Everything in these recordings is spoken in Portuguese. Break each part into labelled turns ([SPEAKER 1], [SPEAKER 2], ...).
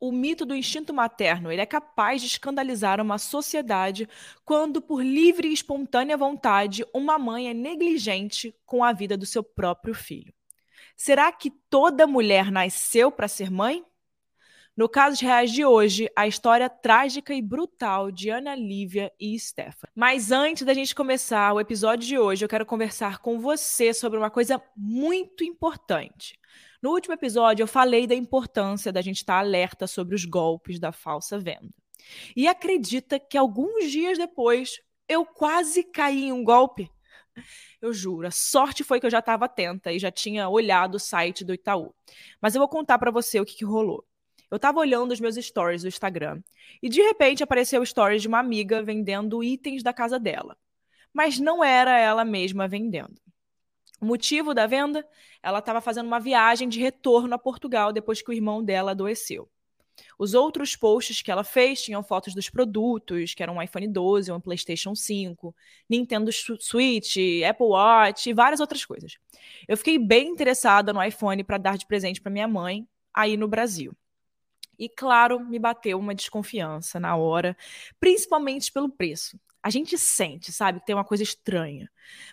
[SPEAKER 1] o mito do instinto materno ele é capaz de escandalizar uma sociedade quando, por livre e espontânea vontade, uma mãe é negligente com a vida do seu próprio filho. Será que toda mulher nasceu para ser mãe? No caso de Reais de hoje, a história trágica e brutal de Ana Lívia e Stefan. Mas antes da gente começar o episódio de hoje, eu quero conversar com você sobre uma coisa muito importante. No último episódio, eu falei da importância da gente estar alerta sobre os golpes da falsa venda. E acredita que alguns dias depois eu quase caí em um golpe? Eu juro, a sorte foi que eu já estava atenta e já tinha olhado o site do Itaú. Mas eu vou contar para você o que, que rolou. Eu estava olhando os meus stories do Instagram e de repente apareceu o story de uma amiga vendendo itens da casa dela. Mas não era ela mesma vendendo. Motivo da venda? Ela estava fazendo uma viagem de retorno a Portugal depois que o irmão dela adoeceu. Os outros posts que ela fez tinham fotos dos produtos, que eram um iPhone 12, um PlayStation 5, Nintendo Switch, Apple Watch e várias outras coisas. Eu fiquei bem interessada no iPhone para dar de presente para minha mãe aí no Brasil. E claro, me bateu uma desconfiança na hora, principalmente pelo preço a gente sente, sabe, que tem uma coisa estranha.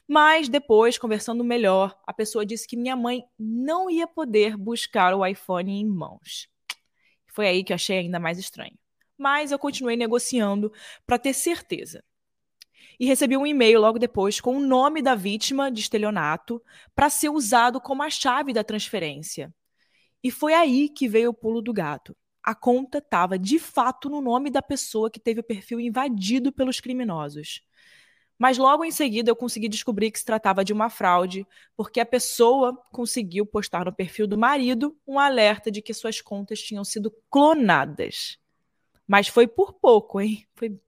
[SPEAKER 1] Mas depois, conversando melhor, a pessoa disse que minha mãe não ia poder buscar o iPhone em mãos. Foi aí que eu achei ainda mais estranho. Mas eu continuei negociando para ter certeza. E recebi um e-mail logo depois com o nome da vítima de estelionato para ser usado como a chave da transferência. E foi aí que veio o pulo do gato a conta estava de fato no nome da pessoa que teve o perfil invadido pelos criminosos. Mas logo em seguida eu consegui descobrir que se tratava de uma fraude, porque a pessoa conseguiu postar no perfil do marido um alerta de que suas contas tinham sido clonadas. Mas foi por pouco, hein? Foi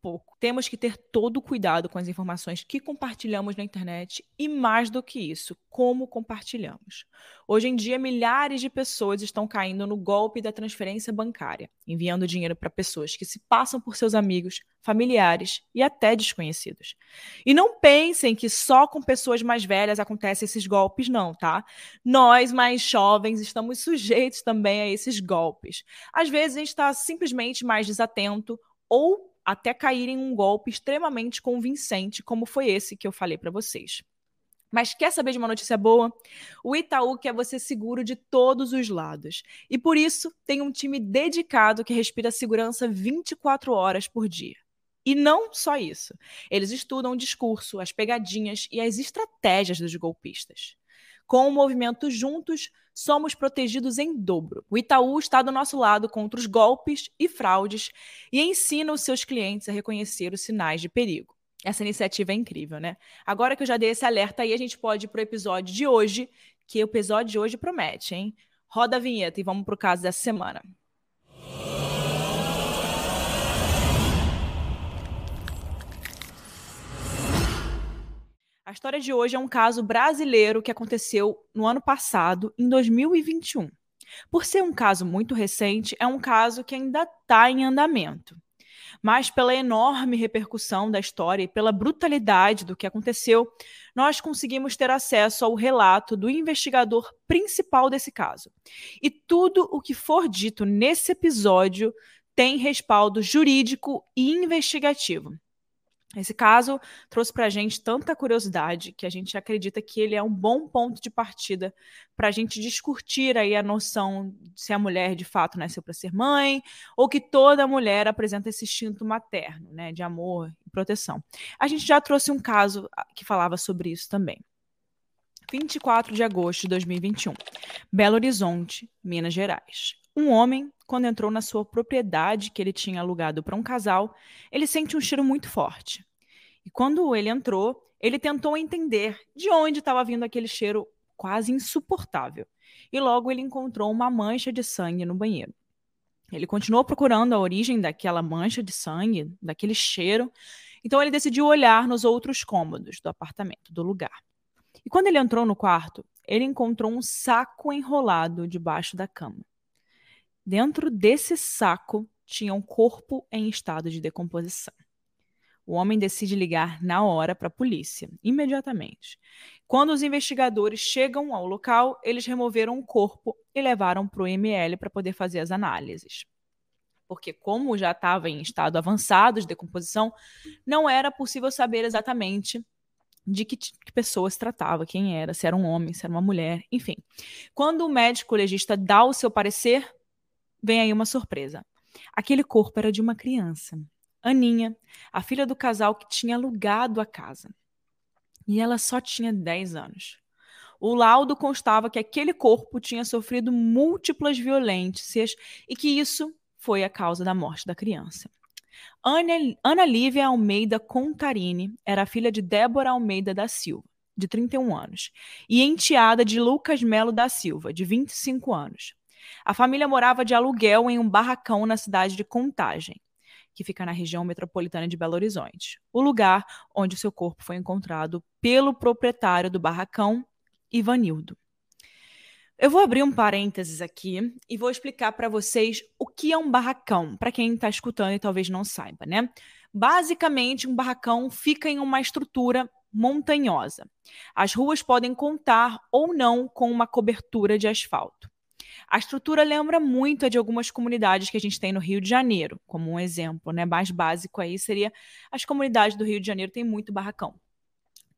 [SPEAKER 1] pouco. Temos que ter todo o cuidado com as informações que compartilhamos na internet e, mais do que isso, como compartilhamos. Hoje em dia, milhares de pessoas estão caindo no golpe da transferência bancária, enviando dinheiro para pessoas que se passam por seus amigos, familiares e até desconhecidos. E não pensem que só com pessoas mais velhas acontecem esses golpes, não, tá? Nós, mais jovens, estamos sujeitos também a esses golpes. Às vezes, a gente está simplesmente mais desatento ou até cair em um golpe extremamente convincente, como foi esse que eu falei para vocês. Mas quer saber de uma notícia boa? O Itaú quer você seguro de todos os lados. E por isso tem um time dedicado que respira segurança 24 horas por dia. E não só isso. Eles estudam o discurso, as pegadinhas e as estratégias dos golpistas. Com o movimento Juntos, somos protegidos em dobro. O Itaú está do nosso lado contra os golpes e fraudes e ensina os seus clientes a reconhecer os sinais de perigo. Essa iniciativa é incrível, né? Agora que eu já dei esse alerta aí, a gente pode ir para o episódio de hoje, que o episódio de hoje promete, hein? Roda a vinheta e vamos para o caso dessa semana. A história de hoje é um caso brasileiro que aconteceu no ano passado, em 2021. Por ser um caso muito recente, é um caso que ainda está em andamento. Mas pela enorme repercussão da história e pela brutalidade do que aconteceu, nós conseguimos ter acesso ao relato do investigador principal desse caso. E tudo o que for dito nesse episódio tem respaldo jurídico e investigativo. Esse caso trouxe para a gente tanta curiosidade que a gente acredita que ele é um bom ponto de partida para a gente discutir aí a noção de se a mulher de fato nasceu para ser mãe ou que toda mulher apresenta esse instinto materno, né, de amor e proteção. A gente já trouxe um caso ah, que falava sobre isso também. 24 de agosto de 2021, Belo Horizonte, Minas Gerais. Um homem, quando entrou na sua propriedade que ele tinha alugado para um casal, ele sente um cheiro muito forte. E quando ele entrou, ele tentou entender de onde estava vindo aquele cheiro quase insuportável. E logo ele encontrou uma mancha de sangue no banheiro. Ele continuou procurando a origem daquela mancha de sangue, daquele cheiro. Então ele decidiu olhar nos outros cômodos do apartamento, do lugar. E quando ele entrou no quarto, ele encontrou um saco enrolado debaixo da cama. Dentro desse saco tinha um corpo em estado de decomposição. O homem decide ligar na hora para a polícia, imediatamente. Quando os investigadores chegam ao local, eles removeram o corpo e levaram para o ML para poder fazer as análises. Porque, como já estava em estado avançado de decomposição, não era possível saber exatamente de que, que pessoa se tratava, quem era, se era um homem, se era uma mulher, enfim. Quando o médico legista dá o seu parecer, vem aí uma surpresa. Aquele corpo era de uma criança, Aninha, a filha do casal que tinha alugado a casa. E ela só tinha 10 anos. O laudo constava que aquele corpo tinha sofrido múltiplas violências e que isso foi a causa da morte da criança. Ana, Lívia Almeida Contarini era filha de Débora Almeida da Silva, de 31 anos, e enteada de Lucas Melo da Silva, de 25 anos. A família morava de aluguel em um barracão na cidade de Contagem, que fica na região metropolitana de Belo Horizonte, o lugar onde seu corpo foi encontrado pelo proprietário do barracão, Ivanildo. Eu vou abrir um parênteses aqui e vou explicar para vocês o que é um barracão, para quem está escutando e talvez não saiba, né? Basicamente, um barracão fica em uma estrutura montanhosa. As ruas podem contar ou não com uma cobertura de asfalto. A estrutura lembra muito a de algumas comunidades que a gente tem no Rio de Janeiro, como um exemplo, né? Mais básico aí seria as comunidades do Rio de Janeiro têm muito barracão.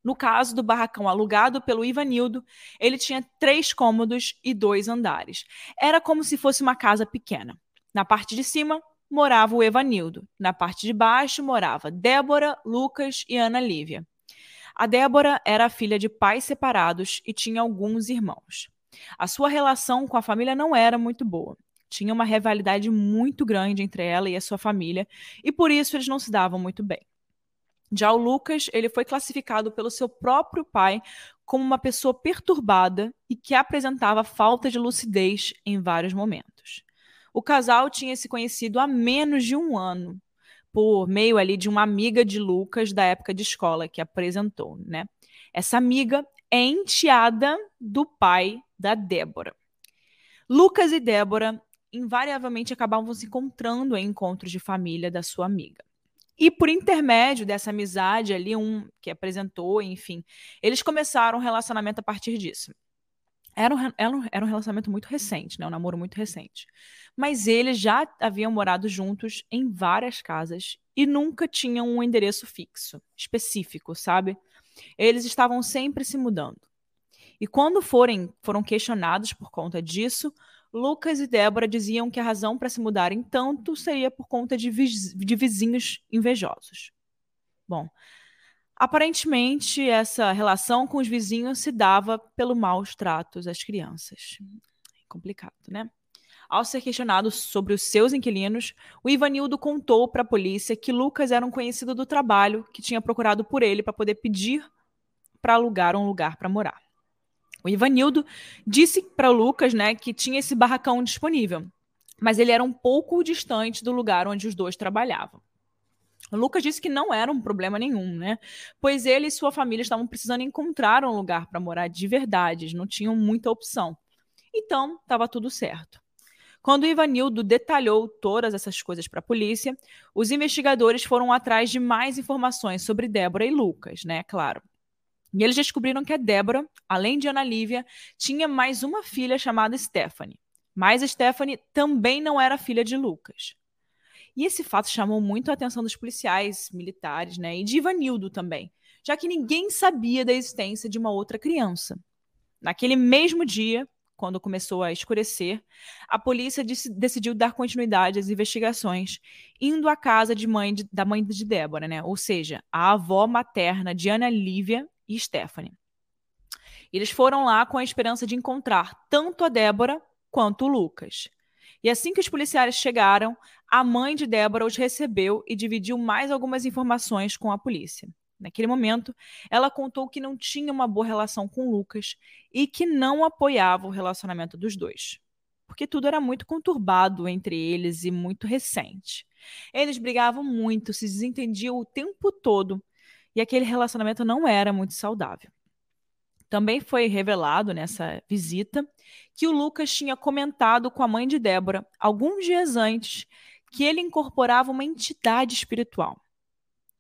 [SPEAKER 1] No caso do barracão alugado pelo Ivanildo, ele tinha três cômodos e dois andares. Era como se fosse uma casa pequena. Na parte de cima morava o Evanildo. Na parte de baixo morava Débora, Lucas e Ana Lívia. A Débora era filha de pais separados e tinha alguns irmãos. A sua relação com a família não era muito boa. Tinha uma rivalidade muito grande entre ela e a sua família, e por isso eles não se davam muito bem. Já o Lucas, ele foi classificado pelo seu próprio pai como uma pessoa perturbada e que apresentava falta de lucidez em vários momentos. O casal tinha se conhecido há menos de um ano, por meio ali de uma amiga de Lucas da época de escola que apresentou, né? Essa amiga é enteada do pai da Débora. Lucas e Débora invariavelmente acabavam se encontrando em encontros de família da sua amiga. E por intermédio dessa amizade ali, um que apresentou, enfim, eles começaram um relacionamento a partir disso. Era um, era, um, relacionamento muito recente, né? Um namoro muito recente. Mas eles já haviam morado juntos em várias casas e nunca tinham um endereço fixo, específico, sabe? Eles estavam sempre se mudando. E quando forem, foram questionados por conta disso, Lucas e Débora diziam que a razão para se mudarem tanto seria por conta de, viz de vizinhos invejosos. Bom, aparentemente essa relação com os vizinhos se dava pelo maus tratos às crianças. Complicado, né? Ao ser questionado sobre os seus inquilinos, o Ivanildo contou para a polícia que Lucas era um conhecido do trabalho que tinha procurado por ele para poder pedir para alugar um lugar para morar. O Ivanildo disse para o Lucas, né, que tinha esse barracão disponível, mas ele era um pouco distante do lugar onde os dois trabalhavam. O Lucas disse que não era um problema nenhum, né? Pois ele e sua família estavam precisando encontrar um lugar para morar de verdade, não tinham muita opção. Então, estava tudo certo. Quando Ivanildo detalhou todas essas coisas para a polícia, os investigadores foram atrás de mais informações sobre Débora e Lucas, né? Claro. E eles descobriram que a Débora, além de Ana Lívia, tinha mais uma filha chamada Stephanie. Mas Stephanie também não era filha de Lucas. E esse fato chamou muito a atenção dos policiais, militares, né, e de Ivanildo também, já que ninguém sabia da existência de uma outra criança. Naquele mesmo dia, quando começou a escurecer, a polícia decidiu dar continuidade às investigações, indo à casa de mãe de, da mãe de Débora, né? Ou seja, a avó materna de Ana Lívia e Stephanie. Eles foram lá com a esperança de encontrar tanto a Débora quanto o Lucas. E assim que os policiais chegaram, a mãe de Débora os recebeu e dividiu mais algumas informações com a polícia. Naquele momento, ela contou que não tinha uma boa relação com Lucas e que não apoiava o relacionamento dos dois, porque tudo era muito conturbado entre eles e muito recente. Eles brigavam muito, se desentendiam o tempo todo e aquele relacionamento não era muito saudável. Também foi revelado nessa visita que o Lucas tinha comentado com a mãe de Débora, alguns dias antes, que ele incorporava uma entidade espiritual.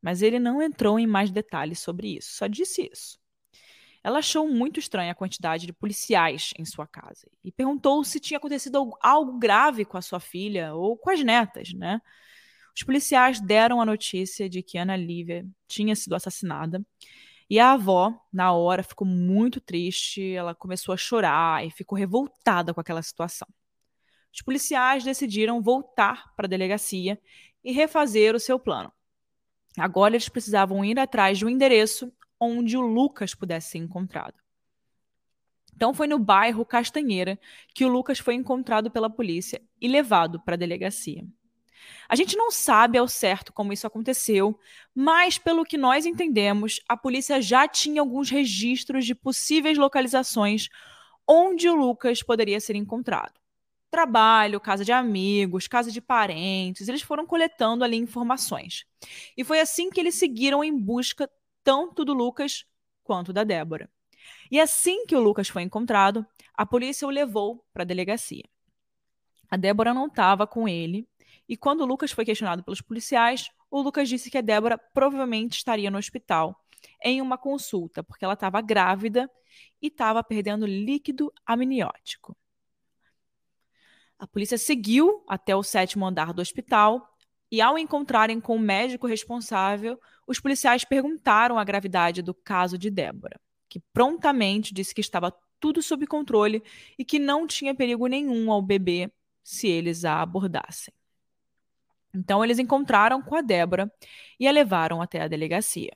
[SPEAKER 1] mas ele não entrou em mais detalhes sobre isso, só disse isso. Ela achou muito estranha a quantidade de policiais em sua casa e perguntou se tinha acontecido algo grave com a sua filha ou com as netas, né? Os policiais deram a notícia de que Ana Lívia tinha sido assassinada e a avó, na hora, ficou muito triste, ela começou a chorar e ficou revoltada com aquela situação. Os policiais decidiram voltar para a delegacia e refazer o seu plano. Agora eles precisavam ir atrás de um endereço onde o Lucas pudesse ser encontrado. Então foi no bairro Castanheira que o Lucas foi encontrado pela polícia e levado para a delegacia. A gente não sabe ao certo como isso aconteceu, mas pelo que nós entendemos, a polícia já tinha alguns registros de possíveis localizações onde o Lucas poderia ser encontrado. Trabalho, casa de amigos, casa de parentes, eles foram coletando ali informações. E foi assim que eles seguiram em busca tanto do Lucas quanto da Débora. E assim que o Lucas foi encontrado, a polícia o levou para a delegacia. A Débora não estava com ele, e quando Lucas foi questionado pelos policiais, o Lucas disse que a Débora provavelmente estaria no hospital em uma consulta, porque ela estava grávida e estava perdendo líquido amniótico. A polícia seguiu até o sétimo andar do hospital e, ao encontrarem com o médico responsável, os policiais perguntaram a gravidade do caso de Débora, que prontamente disse que estava tudo sob controle e que não tinha perigo nenhum ao bebê se eles a abordassem. Então, eles encontraram com a Débora e a levaram até a delegacia.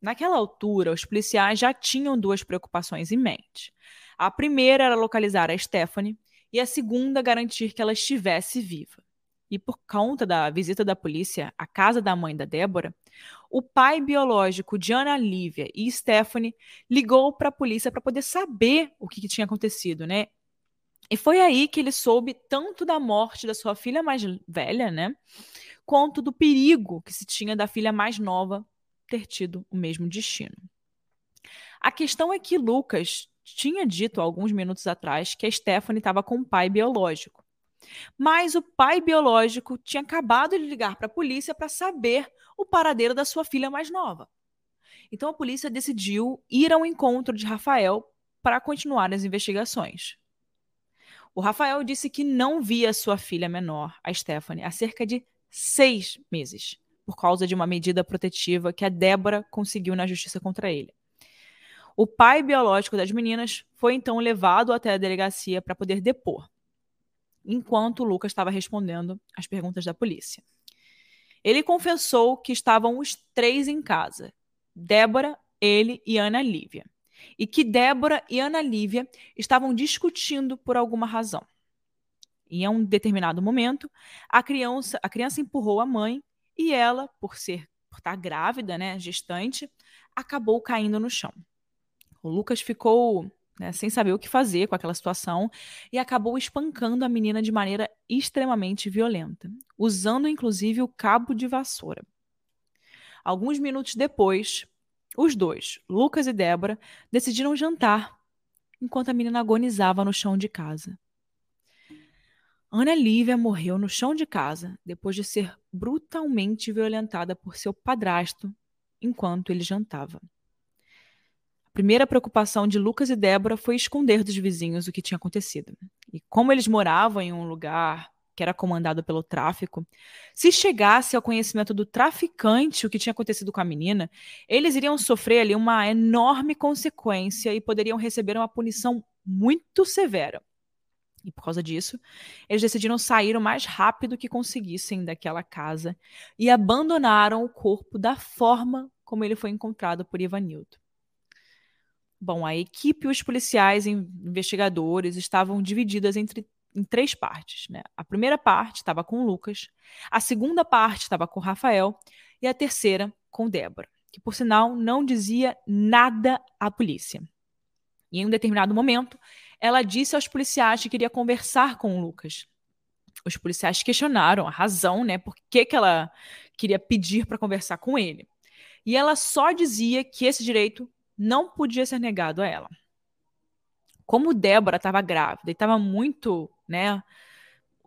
[SPEAKER 1] Naquela altura, os policiais já tinham duas preocupações em mente. A primeira era localizar a Stephanie e a segunda, garantir que ela estivesse viva. E por conta da visita da polícia à casa da mãe da Débora, o pai biológico de Ana Lívia e Stephanie ligou para a polícia para poder saber o que, que tinha acontecido, né? E foi aí que ele soube tanto da morte da sua filha mais velha, né? Quanto do perigo que se tinha da filha mais nova ter tido o mesmo destino. A questão é que Lucas tinha dito alguns minutos atrás que a Stephanie estava com um pai biológico. Mas o pai biológico tinha acabado de ligar para a polícia para saber o paradeiro da sua filha mais nova. Então a polícia decidiu ir ao encontro de Rafael para continuar as investigações. O Rafael disse que não via sua filha menor, a Stephanie, há cerca de seis meses, por causa de uma medida protetiva que a Débora conseguiu na justiça contra ele. O pai biológico das meninas foi então levado até a delegacia para poder depor, enquanto o Lucas estava respondendo às perguntas da polícia. Ele confessou que estavam os três em casa: Débora, ele e Ana Lívia e que Débora e Ana Lívia estavam discutindo por alguma razão. Em um determinado momento, a criança, a criança empurrou a mãe e ela, por ser por estar grávida, né, gestante, acabou caindo no chão. O Lucas ficou né, sem saber o que fazer com aquela situação e acabou espancando a menina de maneira extremamente violenta, usando inclusive o cabo de vassoura. Alguns minutos depois, os dois, Lucas e Débora, decidiram jantar enquanto a menina agonizava no chão de casa. Ana Lívia morreu no chão de casa depois de ser brutalmente violentada por seu padrasto enquanto ele jantava. A primeira preocupação de Lucas e Débora foi esconder dos vizinhos o que tinha acontecido. E como eles moravam em um lugar que era comandado pelo tráfico, se chegasse ao conhecimento do traficante o que tinha acontecido com a menina, eles iriam sofrer ali uma enorme consequência e poderiam receber uma punição muito severa. E por causa disso, eles decidiram sair o mais rápido que conseguissem daquela casa e abandonaram o corpo da forma como ele foi encontrado por Ivanildo. Bom, a equipe e os policiais investigadores estavam divididas entre em três partes. Né? A primeira parte estava com o Lucas, a segunda parte estava com o Rafael e a terceira com Débora, que por sinal não dizia nada à polícia. E em um determinado momento, ela disse aos policiais que queria conversar com o Lucas. Os policiais questionaram a razão, né, por que, que ela queria pedir para conversar com ele. E ela só dizia que esse direito não podia ser negado a ela. Como Débora estava grávida e estava muito né,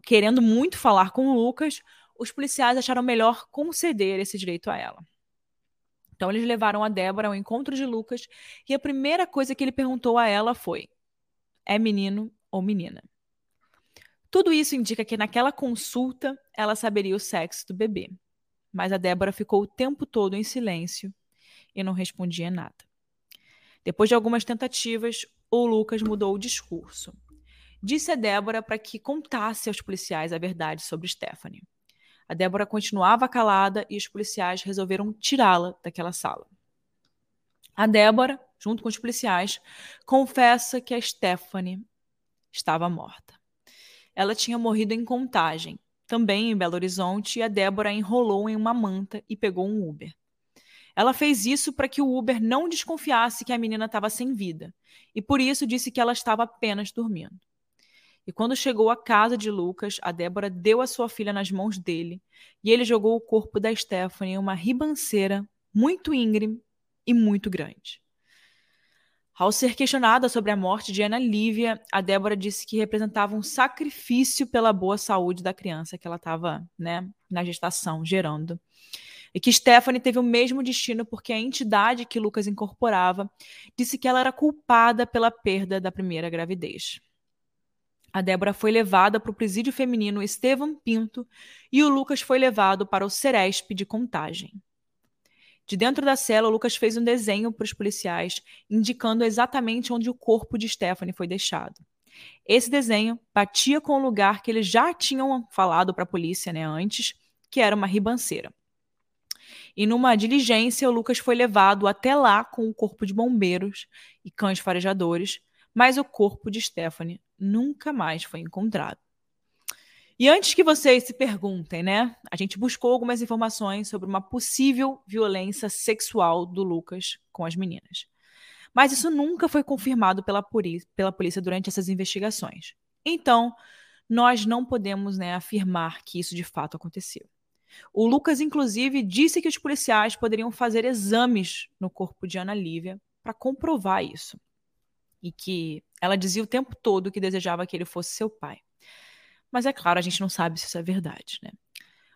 [SPEAKER 1] querendo muito falar com o Lucas, os policiais acharam melhor conceder esse direito a ela. Então eles levaram a Débora ao encontro de Lucas e a primeira coisa que ele perguntou a ela foi: é menino ou menina? Tudo isso indica que naquela consulta ela saberia o sexo do bebê. Mas a Débora ficou o tempo todo em silêncio e não respondia nada. Depois de algumas tentativas, o Lucas mudou o discurso. Disse a Débora para que contasse aos policiais a verdade sobre Stephanie. A Débora continuava calada e os policiais resolveram tirá-la daquela sala. A Débora, junto com os policiais, confessa que a Stephanie estava morta. Ela tinha morrido em contagem, também em Belo Horizonte, e a Débora enrolou em uma manta e pegou um Uber. Ela fez isso para que o Uber não desconfiasse que a menina estava sem vida, e por isso disse que ela estava apenas dormindo. E quando chegou à casa de Lucas, a Débora deu a sua filha nas mãos dele e ele jogou o corpo da Stephanie em uma ribanceira muito íngreme e muito grande. Ao ser questionada sobre a morte de Ana Lívia, a Débora disse que representava um sacrifício pela boa saúde da criança que ela estava né, na gestação, gerando. E que Stephanie teve o mesmo destino porque a entidade que Lucas incorporava disse que ela era culpada pela perda da primeira gravidez. A Débora foi levada para o presídio feminino Estevam Pinto e o Lucas foi levado para o Ceresp de Contagem. De dentro da cela, o Lucas fez um desenho para os policiais, indicando exatamente onde o corpo de Stephanie foi deixado. Esse desenho batia com o lugar que eles já tinham falado para a polícia né, antes, que era uma ribanceira. E numa diligência, o Lucas foi levado até lá com o corpo de bombeiros e cães farejadores, mas o corpo de Stephanie nunca mais foi encontrado. E antes que vocês se perguntem, né? A gente buscou algumas informações sobre uma possível violência sexual do Lucas com as meninas. Mas isso nunca foi confirmado pela, pela polícia durante essas investigações. Então, nós não podemos né, afirmar que isso de fato aconteceu. O Lucas, inclusive, disse que os policiais poderiam fazer exames no corpo de Ana Lívia para comprovar isso e que ela dizia o tempo todo que desejava que ele fosse seu pai. Mas é claro, a gente não sabe se isso é verdade, né?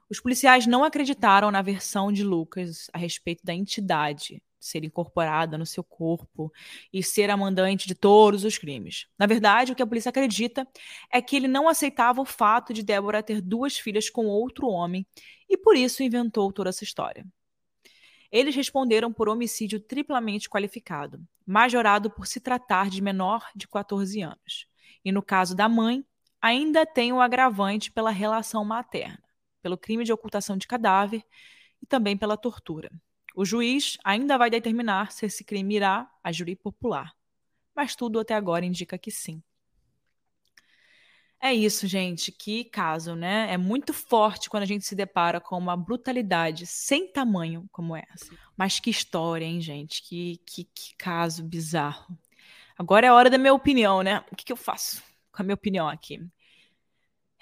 [SPEAKER 1] Os policiais não acreditaram na versão de Lucas a respeito da entidade ser incorporada no seu corpo e ser a mandante de todos os crimes. Na verdade, o que a polícia acredita é que ele não aceitava o fato de Débora ter duas filhas com outro homem e por isso inventou toda essa história. Eles responderam por homicídio triplamente qualificado, majorado por se tratar de menor de 14 anos. E no caso da mãe, ainda tem o agravante pela relação materna, pelo crime de ocultação de cadáver e também pela tortura. O juiz ainda vai determinar se esse crime irá a júri popular, mas tudo até agora indica que sim. É isso, gente. Que caso, né? É muito forte quando a gente se depara com uma brutalidade sem tamanho como essa. Mas que história, hein, gente? Que, que, que caso bizarro. Agora é a hora da minha opinião, né? O que, que eu faço com a minha opinião aqui?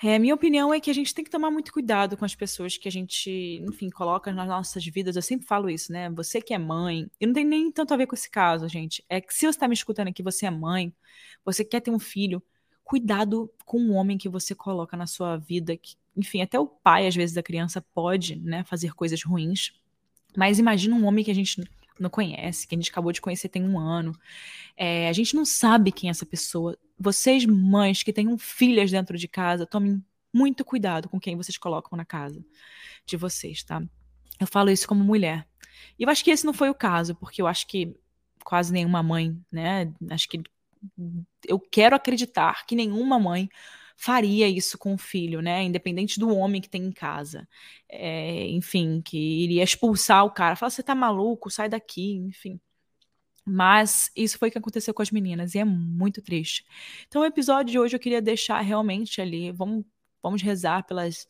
[SPEAKER 1] É, minha opinião é que a gente tem que tomar muito cuidado com as pessoas que a gente, enfim, coloca nas nossas vidas. Eu sempre falo isso, né? Você que é mãe, e não tem nem tanto a ver com esse caso, gente. É que se você está me escutando aqui, você é mãe, você quer ter um filho, cuidado com o homem que você coloca na sua vida. Que, enfim, até o pai, às vezes, da criança pode né, fazer coisas ruins. Mas imagina um homem que a gente não conhece, que a gente acabou de conhecer tem um ano. É, a gente não sabe quem é essa pessoa. Vocês, mães que tenham filhas dentro de casa, tomem muito cuidado com quem vocês colocam na casa de vocês, tá? Eu falo isso como mulher. E eu acho que esse não foi o caso, porque eu acho que quase nenhuma mãe, né? Acho que eu quero acreditar que nenhuma mãe faria isso com o filho, né? Independente do homem que tem em casa. É, enfim, que iria expulsar o cara. Falar, você tá maluco, sai daqui, enfim. Mas isso foi o que aconteceu com as meninas e é muito triste. Então, o episódio de hoje eu queria deixar realmente ali. Vamos, vamos rezar pelas,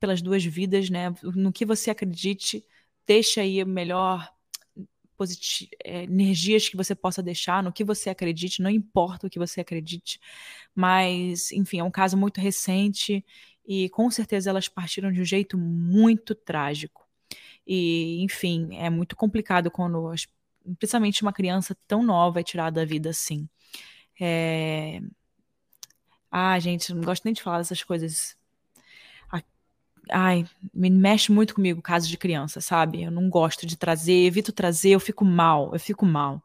[SPEAKER 1] pelas duas vidas, né? No que você acredite, deixa aí o melhor energias que você possa deixar, no que você acredite, não importa o que você acredite, mas, enfim, é um caso muito recente e com certeza elas partiram de um jeito muito trágico. E, enfim, é muito complicado quando, principalmente uma criança tão nova é tirada da vida assim. É... Ah, gente, não gosto nem de falar dessas coisas ai, me mexe muito comigo caso de criança, sabe? Eu não gosto de trazer, evito trazer, eu fico mal, eu fico mal.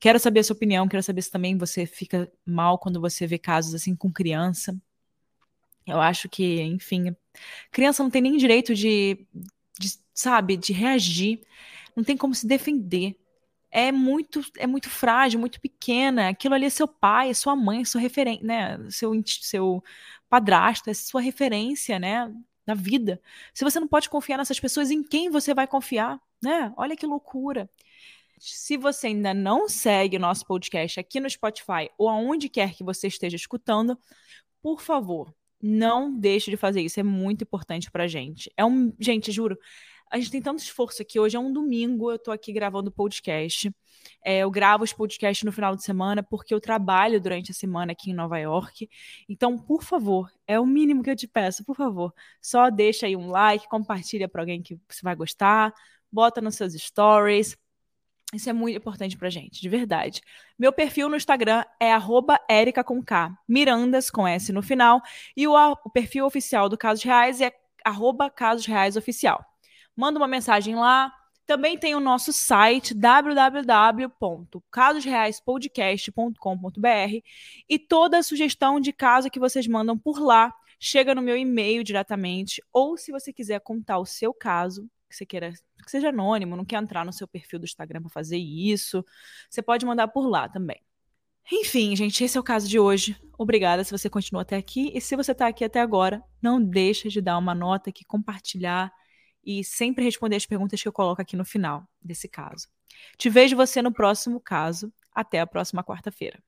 [SPEAKER 1] Quero saber a sua opinião, quero saber se também você fica mal quando você vê casos assim com criança. Eu acho que, enfim, criança não tem nem direito de, de sabe, de reagir, não tem como se defender é muito é muito frágil, muito pequena. Aquilo ali é seu pai, é sua mãe, é sua referência, né? Seu seu padrasto, é sua referência, né? Na vida. Se você não pode confiar nessas pessoas, em quem você vai confiar, né? Olha que loucura. Se você ainda não segue o nosso podcast aqui no Spotify ou aonde quer que você esteja escutando, por favor, não deixe de fazer isso. É muito importante pra gente. É um, gente, juro, a gente tem tanto esforço aqui. Hoje é um domingo, eu tô aqui gravando podcast. É, eu gravo os podcasts no final de semana porque eu trabalho durante a semana aqui em Nova York. Então, por favor, é o mínimo que eu te peço, por favor. Só deixa aí um like, compartilha para alguém que você vai gostar, bota nos seus stories. Isso é muito importante pra gente, de verdade. Meu perfil no Instagram é @erica com K, Mirandas com S no final, e o, o perfil oficial do Casos Reais é arroba Casos Reais Oficial manda uma mensagem lá. Também tem o nosso site www.casosreaispodcast.com.br e toda sugestão de caso que vocês mandam por lá chega no meu e-mail diretamente ou se você quiser contar o seu caso, que você queira que seja anônimo, não quer entrar no seu perfil do Instagram para fazer isso, você pode mandar por lá também. Enfim, gente, esse é o caso de hoje. Obrigada se você continuou até aqui e se você está aqui até agora, não deixa de dar uma nota aqui, compartilhar e sempre responder as perguntas que eu coloco aqui no final desse caso. Te vejo você no próximo caso. Até a próxima quarta-feira.